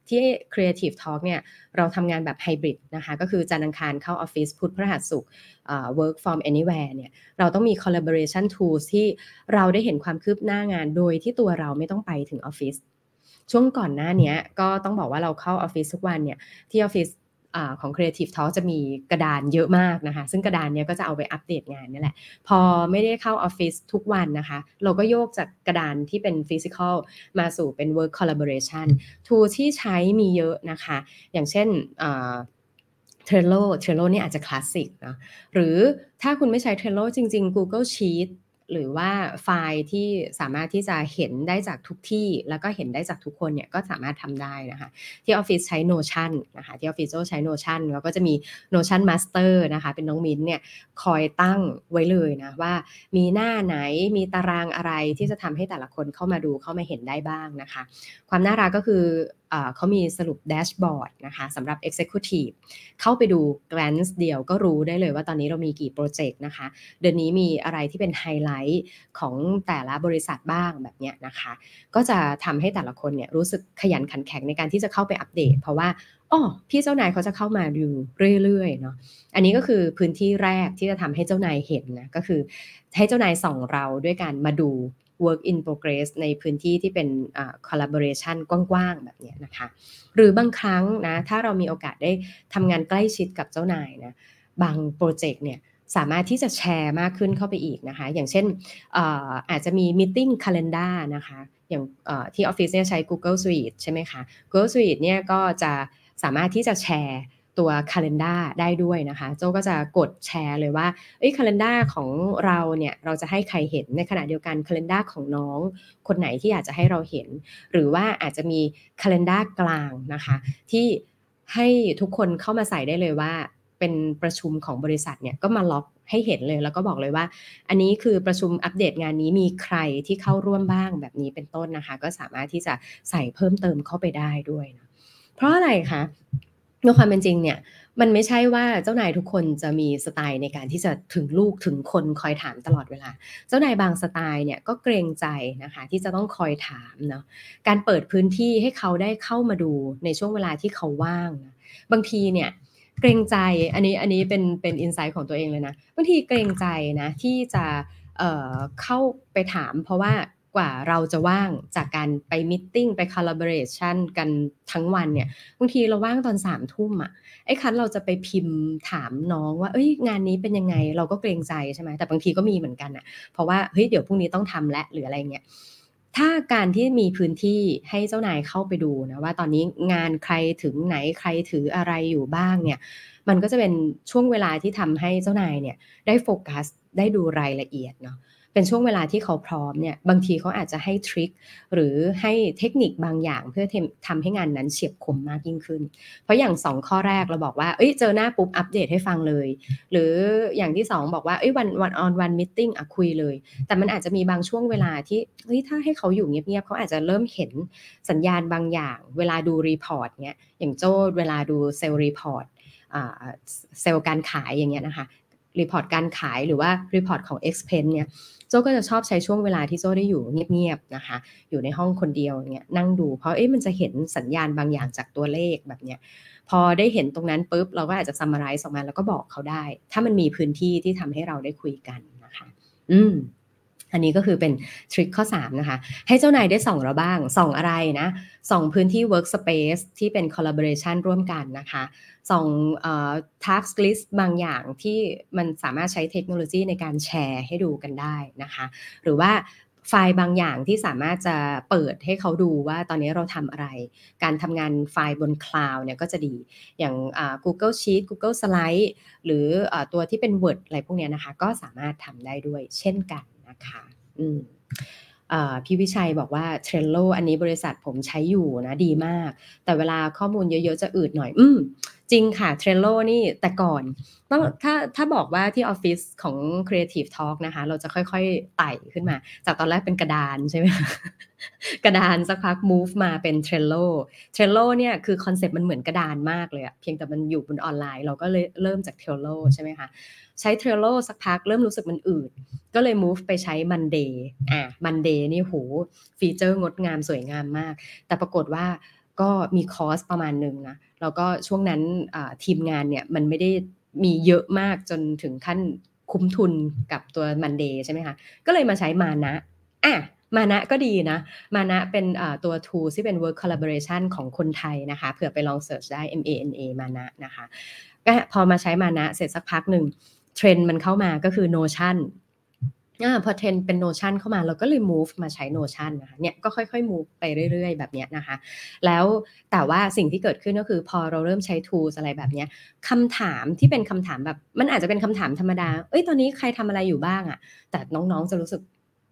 ที่ Creative Talk เนี่ย เราทำงานแบบไฮบริดนะคะ ก็คือจันทร์อังคารเข้าออฟฟิศพุธพฤหัสศุกร์ work from anywhere เนี่ย เราต้องมี collaboration tools ที่เราได้เห็นความคืบหน้างานโดยที่ตัวเราไม่ต้องไปถึงออฟฟิศช่วงก่อนหน้านี้ก็ต้องบอกว่าเราเข้าออฟฟิศทุกวันเนี่ย ที่ออฟฟิศ ของ Creative Talk จะมีกระดานเยอะมากนะคะ ซึ่งกระดานนี้ก็จะเอาไปอัปเดตงานนี่แหละ พอไม่ได้เข้าออฟฟิศทุกวันนะคะ เราก็โยกจากกระดานที่เป็น physical มาสู่เป็น work collaboration tool ที่ใช้มีเยอะนะคะ อย่างเช่น Trello Trello นี่อาจจะคลาสสิกนะหรือถ้าคุณไม่ใช้ Trello จริง ๆ Google Sheet หรือว่าไฟล์ที่สามารถที่จะเห็นได้จากทุกที่ แล้วก็เห็นได้จากทุกคนเนี่ยก็สามารถทำได้นะคะที่ออฟฟิศใช้ Notion นะคะที่ออฟฟิศใช้ Notion แล้วก็จะมี Notion Master นะคะเป็นน้องมิ้นเนี่ยคอยตั้งไว้เลยนะว่ามีหน้าไหนมีตารางอะไรที่จะทำให้แต่ละคนเข้ามาดูเข้ามาเห็นได้บ้างนะคะ ความน่ารักก็คือ เขามีสรุปแดชบอร์ดนะคะสำหรับ Executive เข้าไปดู glance เดียวก็รู้ได้เลยว่าตอนนี้เรามีกี่โปรเจกต์นะคะ เดือนนี้มีอะไรที่เป็นไฮไลท์ของแต่ละบริษัทบ้างแบบเนี้ยนะคะ ก็จะทำให้แต่ละคนเนี่ยรู้สึกขยันขันแข็งในการที่จะเข้าไปอัปเดต เพราะว่าอ๋อพี่เจ้านายเขาจะเข้ามาดูเรื่อยๆเนาะอันนี้ก็คือพื้นที่แรกที่จะทำให้เจ้านายเห็นนะก็คือให้เจ้านายส่องเราด้วยการมาดู work in progress ในพื้นที่ที่เป็น collaboration กว้างๆ แบบนี้นะคะ หรือบางครั้งนะ ถ้าเรามีโอกาสได้ทำงานใกล้ชิดกับเจ้านายนะ บางโปรเจกต์เนี่ยสามารถที่จะแชร์มากขึ้นเข้าไปอีกนะคะ อย่างเช่นอาอาจจะมี meeting calendar นะคะ อย่างที่ออฟฟิศเนี่ยใช้ Google Suite ใช่ไหมคะ Google Suite เนี่ยก็จะสามารถที่จะแชร์ ตัว calendar ได้ด้วยนะคะ โจก็จะกดแชร์เลยว่าเอ้ย calendar ของเราเนี่ยเราจะให้ใครเห็นในขณะเดียวกัน calendar ของน้องคนไหนที่อยากจะให้เราเห็น หรือว่าอาจจะมี calendar กลางนะคะ ที่ให้ทุกคนเข้ามาใส่ได้เลยว่า เป็นประชุมของบริษัทเนี่ยก็มาล็อกให้เห็นเลยแล้วก็บอกเลยว่า อันนี้คือประชุมอัปเดตงานนี้มีใครที่เข้าร่วมบ้างแบบนี้เป็นต้นนะคะ ก็สามารถที่จะใส่เพิ่มเติมเข้าไปได้ด้วยนะเพราะอะไรคะ ในความเป็นจริงเนี่ยมันไม่ใช่ว่าเจ้านายทุกคนจะมีสไตล์ในการที่จะถึงลูกถึงคนคอยถามตลอดเวลา เจ้านายบางสไตล์เนี่ยก็เกรงใจนะคะที่จะต้องคอยถามเนาะการเปิดพื้นที่ให้เขาได้เข้ามาดูในช่วงเวลาที่เขาว่าง บางทีเนี่ยเกรงใจอันนี้อันนี้เป็นเป็นอินไซต์ของตัวเองเลยนะบางทีเกรงใจนะที่จะเเข้าไปถาม เพราะว่า กว่าเราจะว่างจากการไปมิ팅ไปคอลลาบอร์เรชันกันทั้งวันเนี่ยบางทีเราว่างตอนสามทุ่มอะไอ้คันเราจะไปพิมพ์ถามน้องว่าเอ้ยงานนี้เป็นยังไงเราก็เกรงใจใช่ไหมแต่บางทีก็มีเหมือนกันอะเพราะว่าเฮ้ยเดี๋ยวพรุ่งนี้ต้องทำและหรืออะไรเงี้ยถ้าการที่มีพื้นที่ให้เจ้านายเข้าไปดูนะว่าตอนนี้งานใครถึงไหนใครถืออะไรอยู่บ้างเนี่ยมันก็จะเป็นช่วงเวลาที่ทำให้เจ้านายเนี่ยได้โฟกัสได้ดูรายละเอียดเนาะ เป็นช่วงเวลาที่เขาพร้อมเนี่ยบางทีเขาอาจจะให้ทริคหรือให้เทคนิคบางอย่างเพื่อทำให้งานนั้นเฉียบคมมากยิ่งขึ้น เพราะอย่าง 2 ข้อแรกเราบอกว่าเอ้ยเจอหน้าปุ๊บอัปเดตให้ฟังเลย หรืออย่างที่ 2 บอกว่าเอ้ยวัน one on one meeting อะคุยเลย แต่มันอาจจะมีบางช่วงเวลาที่เฮ้ยถ้าให้เขาอยู่เงียบๆเขาอาจจะเริ่มเห็นสัญญาณบางอย่าง เวลาดู report เนี้ยอย่างโจ้เวลาดู sales report sales การขายอย่างเงี้ยนะคะ report การขายหรือว่า report ของ expense เนี่ยโจก็จะชอบใช้ช่วงเวลาที่โจได้อยู่เงียบๆนะคะ อยู่ในห้องคนเดียวเนี่ยนั่งดูเพราะเอ๊ะมันจะเห็นสัญญาณบางอย่างจากตัวเลขแบบเนี้ยพอได้เห็นตรงนั้นปุ๊บเราก็อาจจะซัมมาไรส์ออกมาแล้วก็บอกเขาได้ ถ้ามันมีพื้นที่ที่ทำให้เราได้คุยกันนะคะ อืม อันนี้ก็คือเป็นทริคข้อ 3 นะคะ ให้เจ้านายได้ส่องเราบ้าง ส่องอะไรนะส่องพื้นที่ workspace ที่เป็น collaboration ร่วมกันนะคะส่องเอ่อ task list บางอย่างที่มันสามารถใช้เทคโนโลยีในการแชร์ให้ดูกันได้นะคะ หรือว่าไฟล์บางอย่างที่สามารถจะเปิดให้เขาดูว่าตอนนี้เราทำอะไร การทำงานไฟล์บนคลาวด์เนี่ยก็จะดี อย่าง Google Sheet Google Slide หรือตัวที่เป็น Word อะไรพวกนี้นะคะ ก็สามารถทำได้ด้วยเช่นกัน นะคะอืมพี่วิชัยบอกว่า Trello อันนี้บริษัทผมใช้อยู่นะดีมาก แต่เวลาข้อมูลเยอะๆจะอืดหน่อย อืม จริงค่ะ Trello นี่แต่ก่อนต้องถ้าถ้าบอกว่าที่ออฟฟิศของ Creative Talk นะคะ เราจะค่อยๆไต่ขึ้นมา จากตอนแรกเป็นกระดานใช่ไหมกระดานสักพัก move มาเป็น Trello Trello เนี่ยคือคอนเซ็ปต์มันเหมือนกระดานมากเลยอะเพียงแต่มันอยู่บนออนไลน์ เราก็เลยเริ่มจาก Trello ใช่ไหมคะใช้ Trello สักพักเริ่มรู้สึกมันอืด ก็เลย move ไปใช้ Monday อะ Monday นี่โหฟีเจอร์งดงามสวยงามมาก แต่ปรากฏว่า ก็มี cost ประมาณหนึ่งนะแล้วก็ช่วงนั้นทีมงานเนี่ยมันไม่ได้มีเยอะมากจนถึงขั้นคุ้มทุนกับตัว Monday ใช่ไหมคะ ก็เลยมาใช้มานะอะมานะก็ดีนะ มานะเป็นตัว tool ที่เป็น work collaboration ของคนไทยนะคะ เผื่อไปลอง search ได้ M A N A มานะนะคะ ก็พอมาใช้มานะเสร็จสักพักหนึ่งเทรนด์มันเข้ามาก็คือ Notion อะพอเทรนด์เป็น Notion เข้ามาเราก็เลย move มาใช้ Notion นะคะเนี่ยก็ค่อยๆ move ไปเรื่อยๆ แบบนี้นะคะ แล้วแต่ว่าสิ่งที่เกิดขึ้นก็คือพอเราเริ่มใช้ tools อะไรแบบนี้คำถามที่เป็นคำถามแบบมันอาจจะเป็นคำถามธรรมดา เอ้ยตอนนี้ใครทำอะไรอยู่บ้างอะแต่น้องๆจะรู้สึก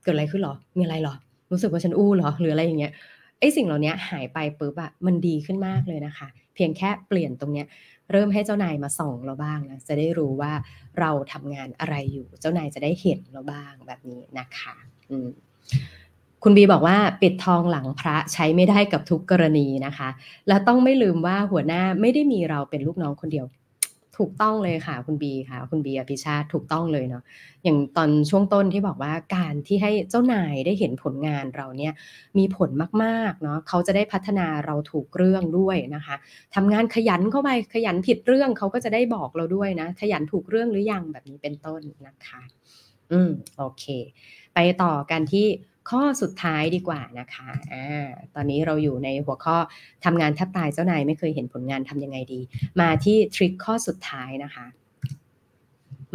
เกิดอะไรขึ้นหรอ มีอะไรหรอ รู้สึกว่าฉันอู้หรอหรืออะไรอย่างเงี้ยไอ้สิ่งเหล่านี้หายไปปุ๊บอะมันดีขึ้นมากเลยนะคะ เพียงแค่เปลี่ยนตรงเนี้ยเริ่มให้เจ้านายมาส่องเราบ้างนะจะได้รู้ว่าเราทำงานอะไรอยู่ เจ้านายจะได้เห็นเราบ้างแบบนี้นะคะคุณบีบอกว่าปิดทองหลังพระใช้ไม่ได้กับทุกกรณีนะคะ และต้องไม่ลืมว่าหัวหน้าไม่ได้มีเราเป็นลูกน้องคนเดียว ถูกต้องเลยค่ะคุณบีค่ะ คุณบีอภิชาติถูกต้องเลยเนาะอย่างตอนช่วงต้นที่บอกว่าการที่ให้เจ้านายได้เห็นผลงานเราเนี่ยมีผลมากๆเนาะเขาจะได้พัฒนาเราถูกเรื่องด้วยนะคะทำงานขยันเข้าไปขยันผิดเรื่องเขาก็จะได้บอกเราด้วยนะ ขยันถูกเรื่องหรือยังแบบนี้เป็นต้นนะคะ อืมโอเค ไปต่อกันที่ ข้อสุดท้ายดีกว่านะคะอ่าตอนนี้เราอยู่ในหัวข้อทำงานแทบตายเจ้านายไม่เคยเห็นผลงานทำยังไงดี มาที่ทริคข้อสุดท้ายนะคะ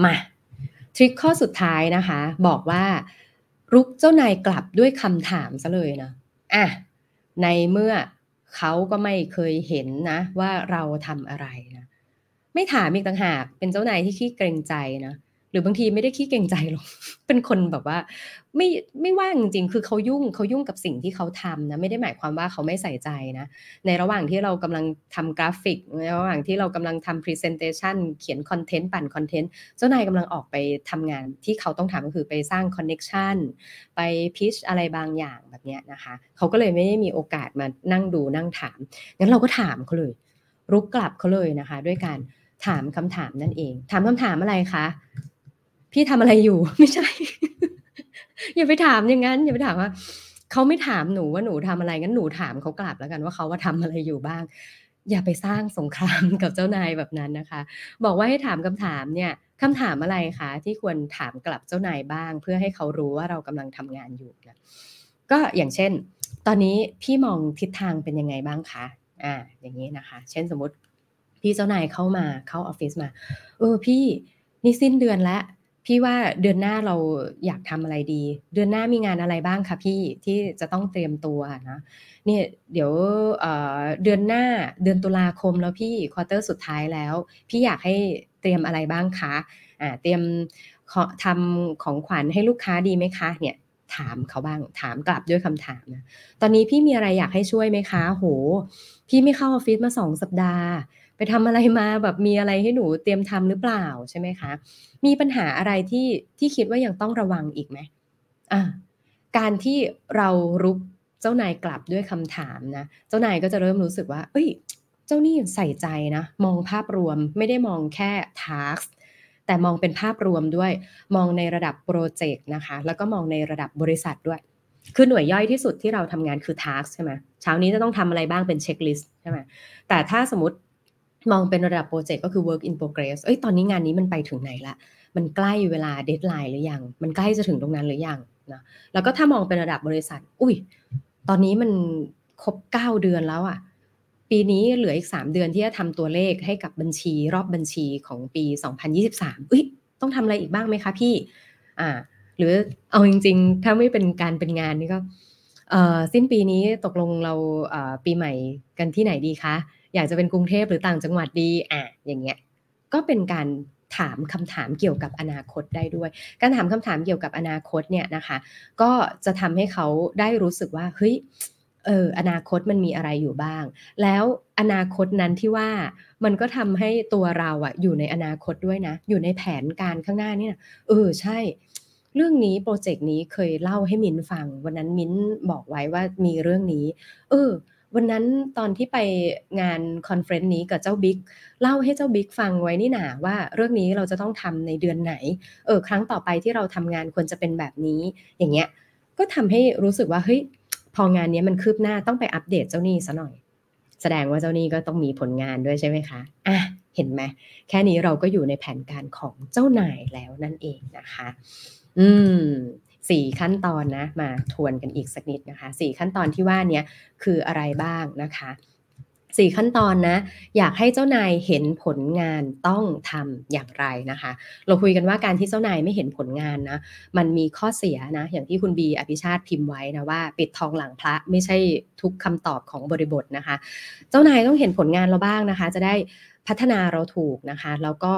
มาทริคข้อสุดท้ายนะคะ บอกว่ารุกเจ้านายกลับด้วยคำถามซะเลยนะอะในเมื่อเขาก็ไม่เคยเห็นนะ ว่าเราทำอะไรนะไม่ถามอีกต่างหากเป็นเจ้านายที่ขี้เกรงใจนะ หรือบางทีไม่ได้ขี้เกรงใจหรอก เป็นคนแบบว่า ไม่ไม่ว่างจริงๆ คือเขายุ่งเขายุ่งกับสิ่งที่เขาทำนะ ไม่ได้หมายความว่าเขาไม่ใส่ใจนะ ในระหว่างที่เรากำลังทำกราฟิก ในระหว่างที่เรากำลังทำ presentation เขียนคอนเทนต์ปั่นคอนเทนต์ เจ้านายกำลังออกไปทำงานที่เขาต้องทำก็คือไปสร้าง connection ไป pitch อะไรบางอย่างแบบนี้นะคะ เขาก็เลยไม่ได้มีโอกาสมานั่งดูนั่งถาม งั้นเราก็ถามเขาเลย รุกกลับเขาเลยนะคะ ด้วยการถามคำถามนั่นเอง ถามคำถามอะไรคะ พี่ทำอะไรอยู่ไม่ใช่ อย่าไปถามอย่างนั้น อย่าไปถามว่าเขาไม่ถามหนูว่าหนูทำอะไรงั้นหนูถามเขากลับแล้วกันว่าเขาว่าทำอะไรอยู่บ้าง อย่าไปสร้างสงครามกับเจ้านายแบบนั้นนะคะ บอกว่าให้ถามคำถามเนี่ยคำถามอะไรคะที่ควรถามกลับเจ้านายบ้าง เพื่อให้เขารู้ว่าเรากำลังทำงานอยู่นะก็อย่างเช่น ตอนนี้พี่มองทิศทางเป็นยังไงบ้างคะอ่า อย่างนี้นะคะ เช่นสมมติพี่เจ้านายเข้ามาเข้าออฟฟิศมา เออพี่นี่สิ้นเดือนแล้ว พี่ว่าเดือนหน้าเราอยากทำอะไรดี เดือนหน้ามีงานอะไรบ้างคะพี่ที่จะต้องเตรียมตัวนะเนี่ยเดี๋ยวเเดือนหน้าเดือนตุลาคมแล้วพี่ควอเตอร์สุดท้ายแล้ว พี่อยากให้เตรียมอะไรบ้างคะอ่าเตรียมทำของขวัญให้ลูกค้าดีไหมคะเนี่ยถามเขาบ้างถามกลับด้วยคำถามนะ ตอนนี้พี่มีอะไรอยากให้ช่วยไหมคะ โห พี่ไม่เข้าออฟฟิศมาสองสัปดาห์ ไปทำอะไรมาแบบมีอะไรให้หนูเตรียมทำหรือเปล่าใช่ไหมคะ มีปัญหาอะไรที่ที่คิดว่ายังต้องระวังอีกไหมอะการที่เรารุกเจ้านายกลับด้วยคำถามนะ เจ้านายก็จะเริ่มรู้สึกว่า เอ้ย เจ้านี่ใส่ใจนะ มองภาพรวมไม่ได้มองแค่ task แต่มองเป็นภาพรวมด้วย มองในระดับโปรเจกต์นะคะ แล้วก็มองในระดับบริษัทด้วย คือหน่วยย่อยที่สุดที่เราทำงานคือ task ใช่ไหมเช้านี้จะต้องทำอะไรบ้างเป็น checklist ใช่ไหมแต่ถ้าสมมติ มองเป็นระดับโปรเจกต์ก็คือ work in progress เอ้ยตอนนี้งานนี้มันไปถึงไหนละ มันใกล้เวลา deadline หรือยัง มันใกล้จะถึงตรงนั้นหรือยังนะแล้วก็ถ้ามองเป็นระดับบริษัท อุ้ย ตอนนี้มันครบเก้าเดือนแล้วอะ่ะ ปีนี้เหลืออีกสามเดือนที่จะทำตัวเลขให้กับบัญชีรอบบัญชีของปี 2023 อุ้ย ต้องทำอะไรอีกบ้างไหมคะพี่ อ่า หรือเอาจริง ๆ ถ้าไม่เป็นการเป็นงานนี่ก็สิ้นปีนี้ตกลงเราปีใหม่กันที่ไหนดีคะอยากจะเป็นกรุงเทพหรือต่างจังหวัดดีอะอย่างเงี้ยก็เป็นการถามคำถามเกี่ยวกับอนาคตได้ด้วย การถามคำถามเกี่ยวกับอนาคตเนี่ยนะคะ ก็จะทำให้เขาได้รู้สึกว่าเฮ้ยเอออนาคตมันมีอะไรอยู่บ้าง แล้วอนาคตนั้นที่ว่ามันก็ทำให้ตัวเราอะอยู่ในอนาคตด้วยนะ อยู่ในแผนการข้างหน้านี่นะเออใช่ เรื่องนี้โปรเจกต์นี้เคยเล่าให้มิ้นฟัง วันนั้นมิ้นบอกไว้ว่ามีเรื่องนี้ เออ วันนั้นตอนที่ไปงาน conference นี้กับเจ้าบิ๊กเล่าให้เจ้าบิ๊กฟังไว้นี่หนาว่าเรื่องนี้เราจะต้องทำในเดือนไหน เออครั้งต่อไปที่เราทำงานควรจะเป็นแบบนี้ อย่างเงี้ย ก็ทำให้รู้สึกว่าเฮ้ยพองานนี้มันคืบหน้าต้องไปอัปเดตเจ้านี้ซะหน่อย แสดงว่าเจ้านี้ก็ต้องมีผลงานด้วยใช่ไหมคะอะเห็นไหมแค่นี้เราก็อยู่ในแผนการของเจ้านายแล้วนั่นเองนะคะ อืม สี่ขั้นตอนนะมาทวนกันอีกสักนิดนะคะสี่ขั้นตอนที่ว่านี้คืออะไรบ้างนะคะสี่ขั้นตอนนะอยากให้เจ้านายเห็นผลงานต้องทำอย่างไรนะคะ เราคุยกันว่าการที่เจ้านายไม่เห็นผลงานนะมันมีข้อเสียนะอย่างที่คุณบีอภิชาติพิมพ์ไว้นะว่า ปิดทองหลังพระไม่ใช่ทุกคำตอบของบริบทนะคะ เจ้านายต้องเห็นผลงานเราบ้างนะคะ จะได้ พัฒนาเราถูกนะคะ แล้วก็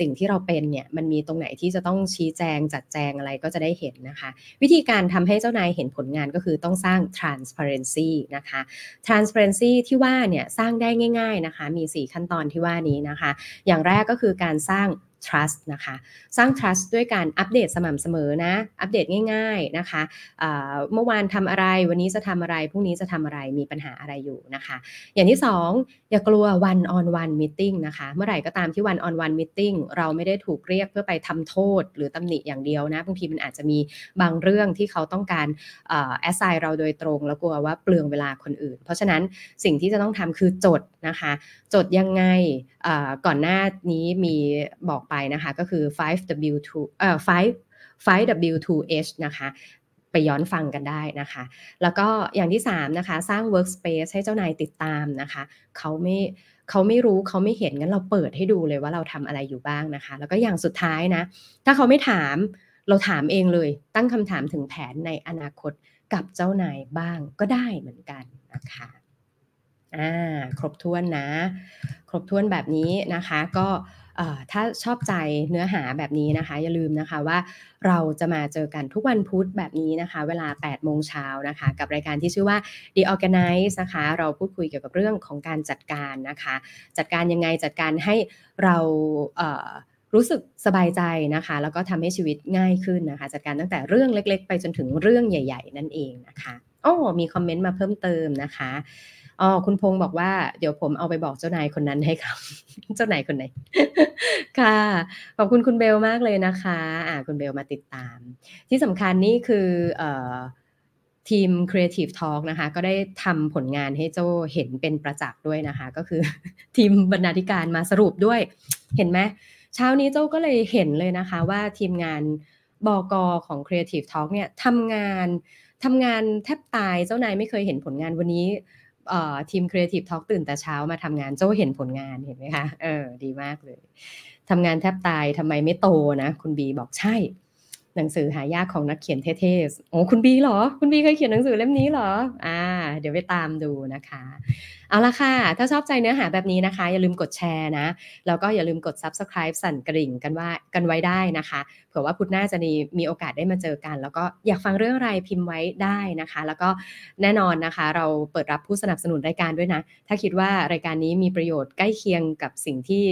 สิ่งที่เราเป็นเนี่ยมันมีตรงไหนที่จะต้องชี้แจงจัดแจงอะไรก็จะได้เห็นนะคะ วิธีการทำให้เจ้านายเห็นผลงานก็คือต้องสร้าง transparency นะคะ transparency ที่ว่าเนี่ยสร้างได้ง่าย ๆนะคะ มี 4 ขั้นตอนที่ว่านี้นะคะ อย่างแรกก็คือการสร้าง trust นะคะ สร้าง trust ด้วยการอัปเดตสม่ำเสมอนะ อัปเดตง่าย ๆนะคะเมื่อวานทำอะไร วันนี้จะทำอะไร พรุ่งนี้จะทำอะไร มีปัญหาอะไรอยู่นะคะ อย่างที่2องอย่ากลัว one on one meeting นะคะ เมื่อไหร่ก็ตามที่ one on one meeting เราไม่ได้ถูกเรียกเพื่อไปทำโทษหรือตำหนิอย่างเดียวนะ บางทีมันอาจจะมีบางเรื่องที่เขาต้องการแอสไซน์เราโดยตรง แล้วกลัวว่าเปลืองเวลาคนอื่น เพราะฉะนั้นสิ่งที่จะต้องทำคือจดนะคะ จดยังไงก่อนหน้านี้มีบอกไปนะคะ ก็คือ 5W2 เอ่อ5 5W2H นะคะไปย้อนฟังกันได้นะคะ แล้วก็อย่างที่3นะคะสร้าง workspace ให้เจ้านายติดตามนะคะเขาไม่เขาไม่รู้เขาไม่เห็นงั้นเราเปิดให้ดูเลยว่าเราทำอะไรอยู่บ้างนะคะ แล้วก็อย่างสุดท้ายนะถ้าเขาไม่ถามเราถามเองเลย ตั้งคำถามถึงแผนในอนาคตกับเจ้านายบ้างก็ได้เหมือนกันนะคะอ่าครบถ้วนนะ ครบถ้วนแบบนี้นะคะก็ ถ้าชอบใจเนื้อหาแบบนี้นะคะ อย่าลืมนะคะว่าเราจะมาเจอกันทุกวันพุธแบบนี้นะคะ เวลา 8 โมงเช้านะคะ กับรายการที่ชื่อว่า The Organize นะคะ เราพูดคุยเกี่ยวกับเรื่องของการจัดการนะคะ จัดการยังไงจัดการให้เรารู้สึกสบายใจนะคะ แล้วก็ทำให้ชีวิตง่ายขึ้นนะคะ จัดการตั้งแต่เรื่องเล็ก ๆ ไปจนถึงเรื่องใหญ่ ๆ นั่นเองนะคะอ๋อมีคอมเมนต์มาเพิ่มเติมนะคะ อ๋อคุณพงศ์บอกว่าเดี๋ยวผมเอาไปบอกเจ้านายคนนั้นให้ครับ เจ้านายคนไหน ค่ะ ขอบคุณคุณเบลมากเลยนะคะ อ่า คุณเบลมาติดตาม ที่สำคัญนี่คือเอ่อทีม Creative Talk นะคะ ก็ได้ทำผลงานให้โจเห็นเป็นประจักษ์ด้วยนะคะ ก็คือทีมบรรณาธิการมาสรุปด้วย เห็นไหมเช้านี้โจก็เลยเห็นเลยนะคะ ว่าทีมงานบอกอของ Creative Talk เนี่ยทำงานทำงานแทบตายเจ้านายไม่เคยเห็นผลงานวันนี้ ทีม Creative Talk ตื่นแต่เช้ามาทำงานโจ้เห็นผลงานเห็นไหมคะเออดีมากเลยทำงานแทบตายทำไมไม่โตนะ คุณบีบอกใช่ หนังสือหายากของนักเขียนเท่ๆ โอ้คุณบีเหรอ คุณบีเคยเขียนหนังสือเล่มนี้เหรอ อ่า เดี๋ยวไปตามดูนะคะ เอาละค่ะ ถ้าชอบใจเนื้อหาแบบนี้นะคะ อย่าลืมกดแชร์นะ แล้วก็อย่าลืมกด subscribe สั่นกระดิ่งกันว่ากันไว้ได้นะคะ เผื่อว่าพุธหน้าจะมีมีโอกาสได้มาเจอกัน แล้วก็อยากฟังเรื่องอะไรพิมพ์ไว้ได้นะคะ แล้วก็แน่นอนนะคะ เราเปิดรับผู้สนับสนุนรายการด้วยนะ ถ้าคิดว่ารายการนี้มีประโยชน์ใกล้เคียงกับสิ่งที่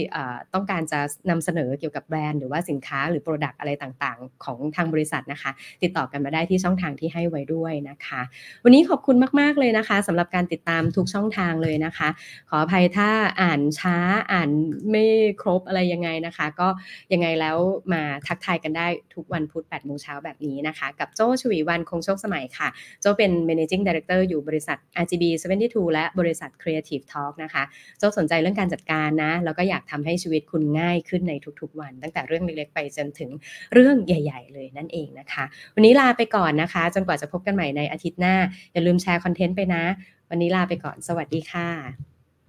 ต้องการจะนำเสนอเกี่ยวกับแบรนด์หรือว่าสินค้าหรือ product อะไรต่างๆ ของทางบริษัทนะคะ ติดต่อกันมาได้ที่ช่องทางที่ให้ไว้ด้วยนะคะ วันนี้ขอบคุณมากๆเลยนะคะสำหรับการติดตามทุกช่องทางเลยนะคะ ขออภัยถ้าอ่านช้าอ่านไม่ครบอะไรยังไงนะคะ ก็ยังไงแล้วมาทักทายกันได้ทุกวันพุธ8โมงเช้าแบบนี้นะคะ กับโจชวีวันคงโชคสมัยค่ะ โจเป็น managing director อยู่บริษัท RGB 72 และบริษัท Creative Talk นะคะโจสนใจเรื่องการจัดการนะ แล้วก็อยากทำให้ชีวิตคุณง่ายขึ้นในทุกๆวัน ตั้งแต่เรื่องเล็กๆไปจนถึงเรื่องใหญ่ ๆ เลเลยนั่นเองนะคะ วันนี้ลาไปก่อนนะคะ จนกว่าจะพบกันใหม่ในอาทิตย์หน้า อย่าลืมแชร์คอนเทนต์ไปนะ วันนี้ลาไปก่อนสวัสดีค่ะ